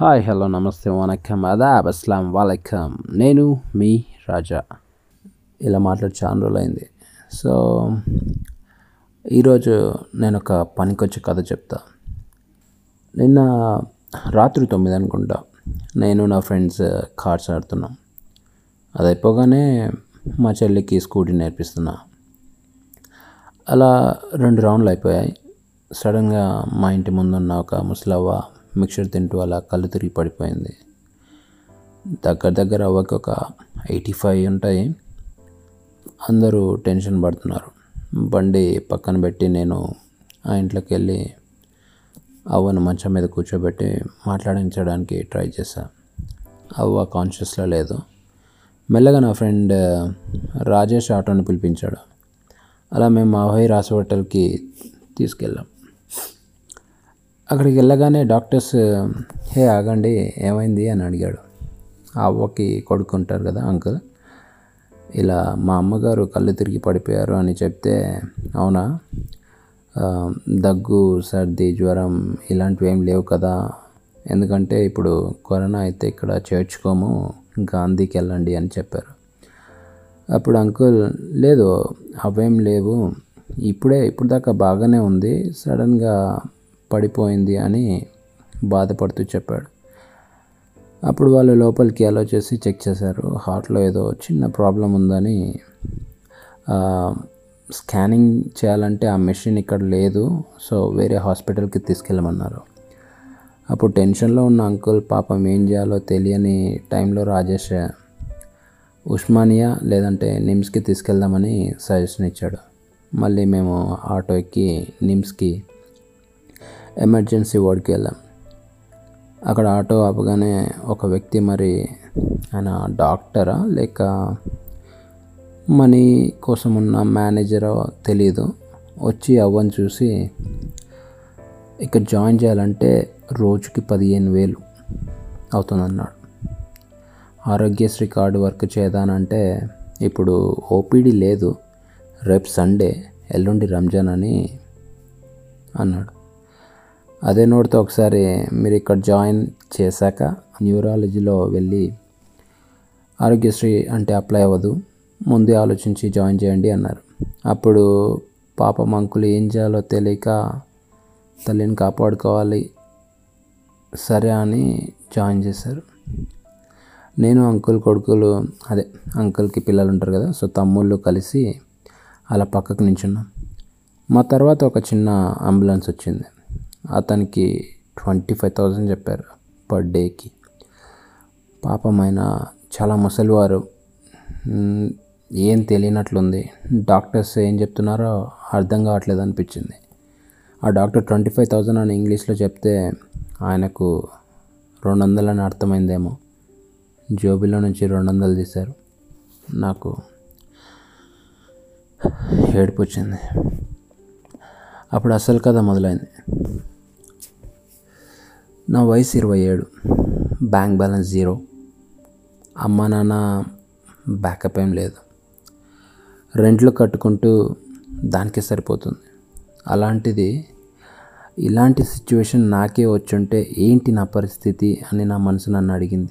Hi hello నమస్తే వనకం అదాబ్ అస్లాం వాలకం నేను మీ రాజా ఇలా మాట్లాడి చాలా రోజులైంది. సో ఈరోజు నేను ఒక పనికొచ్చే కథ చెప్తా. నిన్న రాత్రి తొమ్మిది అనుకుంటా నేను నా ఫ్రెండ్స్ కార్డ్స్ ఆడుతున్నాం. అది అయిపోగానే మా చెల్లికి స్కూటీ నేర్పిస్తున్నా. అలా రెండు రౌండ్లు అయిపోయాయి. సడన్గా మా ఇంటి ముందున్న ఒక ముసలవ్వ మిక్చర్ తింటూ అలా కళ్ళు తిరిగి పడిపోయింది. దగ్గర దగ్గర అవ్వకి ఒక ఎయిటీ ఫైవ్ ఉంటాయి. అందరూ టెన్షన్ పడుతున్నారు. బండి పక్కన పెట్టి నేను ఆ ఇంట్లోకి వెళ్ళి అవ్వను మంచం మీద కూర్చోబెట్టి మాట్లాడించడానికి ట్రై చేశా. అవ్వ కాన్షియస్లో లేదు. మెల్లగా నా ఫ్రెండ్ రాజేష్ ఆటోని పిలిపించాడు. అలా మేము మావయ్య హాస్పిటల్కి తీసుకెళ్ళాం. అక్కడికి వెళ్ళగానే డాక్టర్స్ హే ఆగండి ఏమైంది? అని అడిగాడు. ఆ అవ్వకి కొడుకుంటారు కదా అంకుల్ ఇలా మా అమ్మగారు కళ్ళు తిరిగి పడిపోయారు అని చెప్తే అవునా? దగ్గు సర్ది జ్వరం ఇలాంటివి ఏం లేవు కదా. ఎందుకంటే ఇప్పుడు కరోనా అయితే ఇక్కడ చేర్చుకోము గాంధీకి వెళ్ళండి అని చెప్పారు. అప్పుడు అంకుల్ లేదు అవేం లేవు. ఇప్పుడే ఇప్పుడు దాకా బాగానే ఉంది. సడన్గా పడిపోయింది అని బాధపడుతూ చెప్పాడు. అప్పుడు వాళ్ళు లోపలికి అలో చేసి చెక్ చేశారు. హార్ట్లో ఏదో చిన్న ప్రాబ్లం ఉందని స్కానింగ్ చేయాలంటే ఆ మెషిన్ ఇక్కడ లేదు సో వేరే హాస్పిటల్కి తీసుకెళ్ళమన్నారు. అప్పుడు టెన్షన్లో ఉన్న అంకుల్ పాపం ఏం చేయాలో తెలియని టైంలో రాజేష్ ఉస్మానియా లేదంటే నిమ్స్కి తీసుకెళ్దామని సజెషన్ ఇచ్చాడు. మళ్ళీ మేము ఆటో ఎక్కి నిమ్స్కి ఎమర్జెన్సీ వార్డ్కి వెళ్ళాం. అక్కడ ఆటో ఆపగానే ఒక వ్యక్తి మరి ఆయన డాక్టరా లేక మనీ కోసం ఉన్న మేనేజరో తెలీదు. వచ్చి అవ్వని చూసి ఇక్కడ జాయిన్ చేయాలంటే రోజుకి పదిహేను వేలు అవుతుందన్నాడు. ఆరోగ్యశ్రీ కార్డు వర్క్ చేద్దానంటే ఇప్పుడు ఓపీడీ లేదు. రేపు సండే ఎల్లుండి రంజాన్ అని అన్నాడు. అదే నోటితో ఒకసారి మీరు ఇక్కడ జాయిన్ చేశాక న్యూరాలజీలో వెళ్ళి ఆరోగ్యశ్రీ అంటే అప్లై అవ్వదు ముందే ఆలోచించి జాయిన్ చేయండి అన్నారు. అప్పుడు పాపం అంకులు ఏం చేయాలో తెలియక తల్లిని కాపాడుకోవాలి సరే అని జాయిన్ చేశారు. నేను అంకుల్ కొడుకులు అదే అంకుల్కి పిల్లలు ఉంటారు కదా సో తమ్ముళ్ళు కలిసి అలా పక్కకు నించున్నాం. మా తర్వాత ఒక చిన్న అంబులెన్స్ వచ్చింది. అతనికి ట్వంటీ ఫైవ్ థౌజండ్ చెప్పారు పర్ డేకి. పాపం ఆయన చాలా ముసలివారు. ఏం తెలియనట్లుంది. డాక్టర్స్ ఏం చెప్తున్నారో అర్థం కావట్లేదు అనిపించింది ఆ డాక్టర్ ట్వంటీ ఫైవ్ థౌజండ్ అని ఇంగ్లీష్లో చెప్తే ఆయనకు రెండు వందలని అర్థమైందేమో. జోబిలో నుంచి రెండు వందలు తీశారు. నాకు ఏడుపు వచ్చింది అప్పుడు అసలు కథ మొదలైంది. నా వయసు ఇరవై ఏడు. Bank balance zero. అమ్మ నాన్న బ్యాకప్ ఏం లేదు. రెంట్లు కట్టుకుంటూ దానికే సరిపోతుంది. అలాంటిది ఇలాంటి సిచ్యువేషన్ నాకే వచ్చుంటే ఏంటి నా పరిస్థితి అని నా మనసు నన్ను అడిగింది.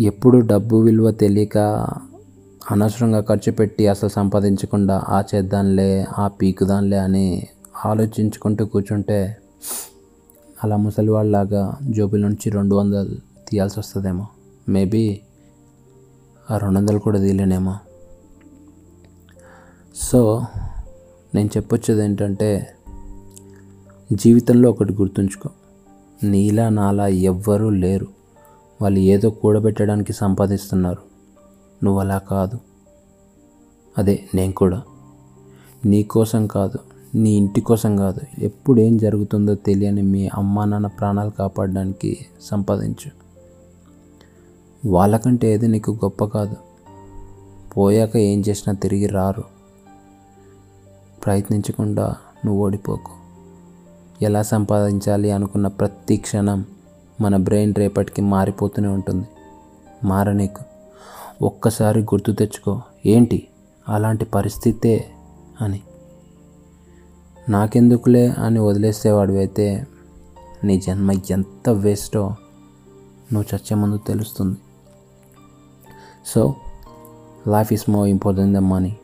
ఎప్పుడు డబ్బు విలువ తెలియక అనవసరంగా ఖర్చు పెట్టి అసలు సంపాదించకుండా ఆ చేద్దాంలే ఆ పీకుదాంలే అని ఆలోచించుకుంటూ కూర్చుంటే అలా ముసలివాళ్ళలాగా జోబుల నుంచి రెండు వందలు తీయాల్సి వస్తుందేమో మేబీ ఆ రెండు వందలు కూడా తీయలేనేమో. సో నేను చెప్పొచ్చేది ఏంటంటే జీవితంలో ఒకటి గుర్తుంచుకో. నీలా నాలా ఎవ్వరూ లేరు. వాళ్ళు ఏదో కూడబెట్టడానికి సంపాదిస్తున్నారు. నువ్వు అలా కాదు. అదే నేను కూడా. నీ కోసం కాదు. నీ ఇంటి కోసం కాదు. ఎప్పుడు ఏం జరుగుతుందో తెలియని మీ అమ్మా నాన్న ప్రాణాలు కాపాడడానికి సంపాదించు. వాళ్ళకంటే ఏది నీకు గొప్ప కాదు. పోయాక ఏం చేసినా తిరిగి రారు. ప్రయత్నించకుండా నువ్వు ఓడిపోకు. ఎలా సంపాదించాలి అనుకున్న ప్రతి క్షణం మన బ్రెయిన్ రేపటికి మారిపోతూనే ఉంటుంది. మారనీకు. ఒక్కసారి గుర్తు తెచ్చుకో. ఏంటి? అలాంటి పరిస్థితే అని. నాకెందుకులే అని వదిలేసేవాడివైతే నీ జన్మ ఎంత వేస్టో నువ్వు చచ్చే ముందు తెలుస్తుంది. So life is more important than money.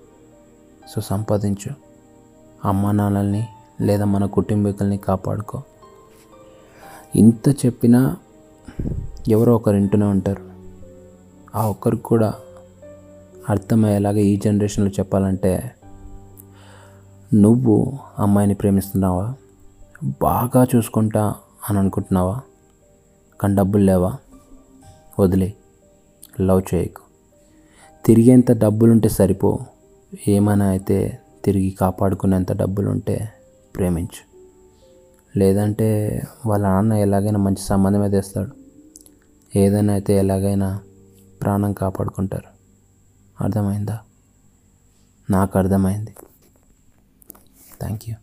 So సంపాదించు. అమ్మ నాన్నల్ని లేదా మన కుటుంబీకుల్ని కాపాడుకో. ఇంత చెప్పినా ఎవరో ఒకరు వింటూనే ఉంటారు. ఆ ఒక్కరికి కూడా అర్థమయ్యేలాగా ఈ జనరేషన్లో చెప్పాలంటే నువ్వు అమ్మాయిని ప్రేమిస్తున్నావా? బాగా చూసుకుంటా అని అనుకుంటున్నావా? కానీ డబ్బులు లేవా? వదిలే లవ్ చేయకు. తిరిగేంత డబ్బులుంటే సరిపో. ఏమైనా అయితే తిరిగి కాపాడుకునేంత డబ్బులుంటే ప్రేమించు. లేదంటే వాళ్ళ నాన్న ఎలాగైనా మంచి సంబంధమే తెస్తాడు. ఏదైనా అయితే ఎలాగైనా ప్రాణం కాపాడుకుంటారు. అర్థమైందా? నాకు అర్థమైంది. Thank you.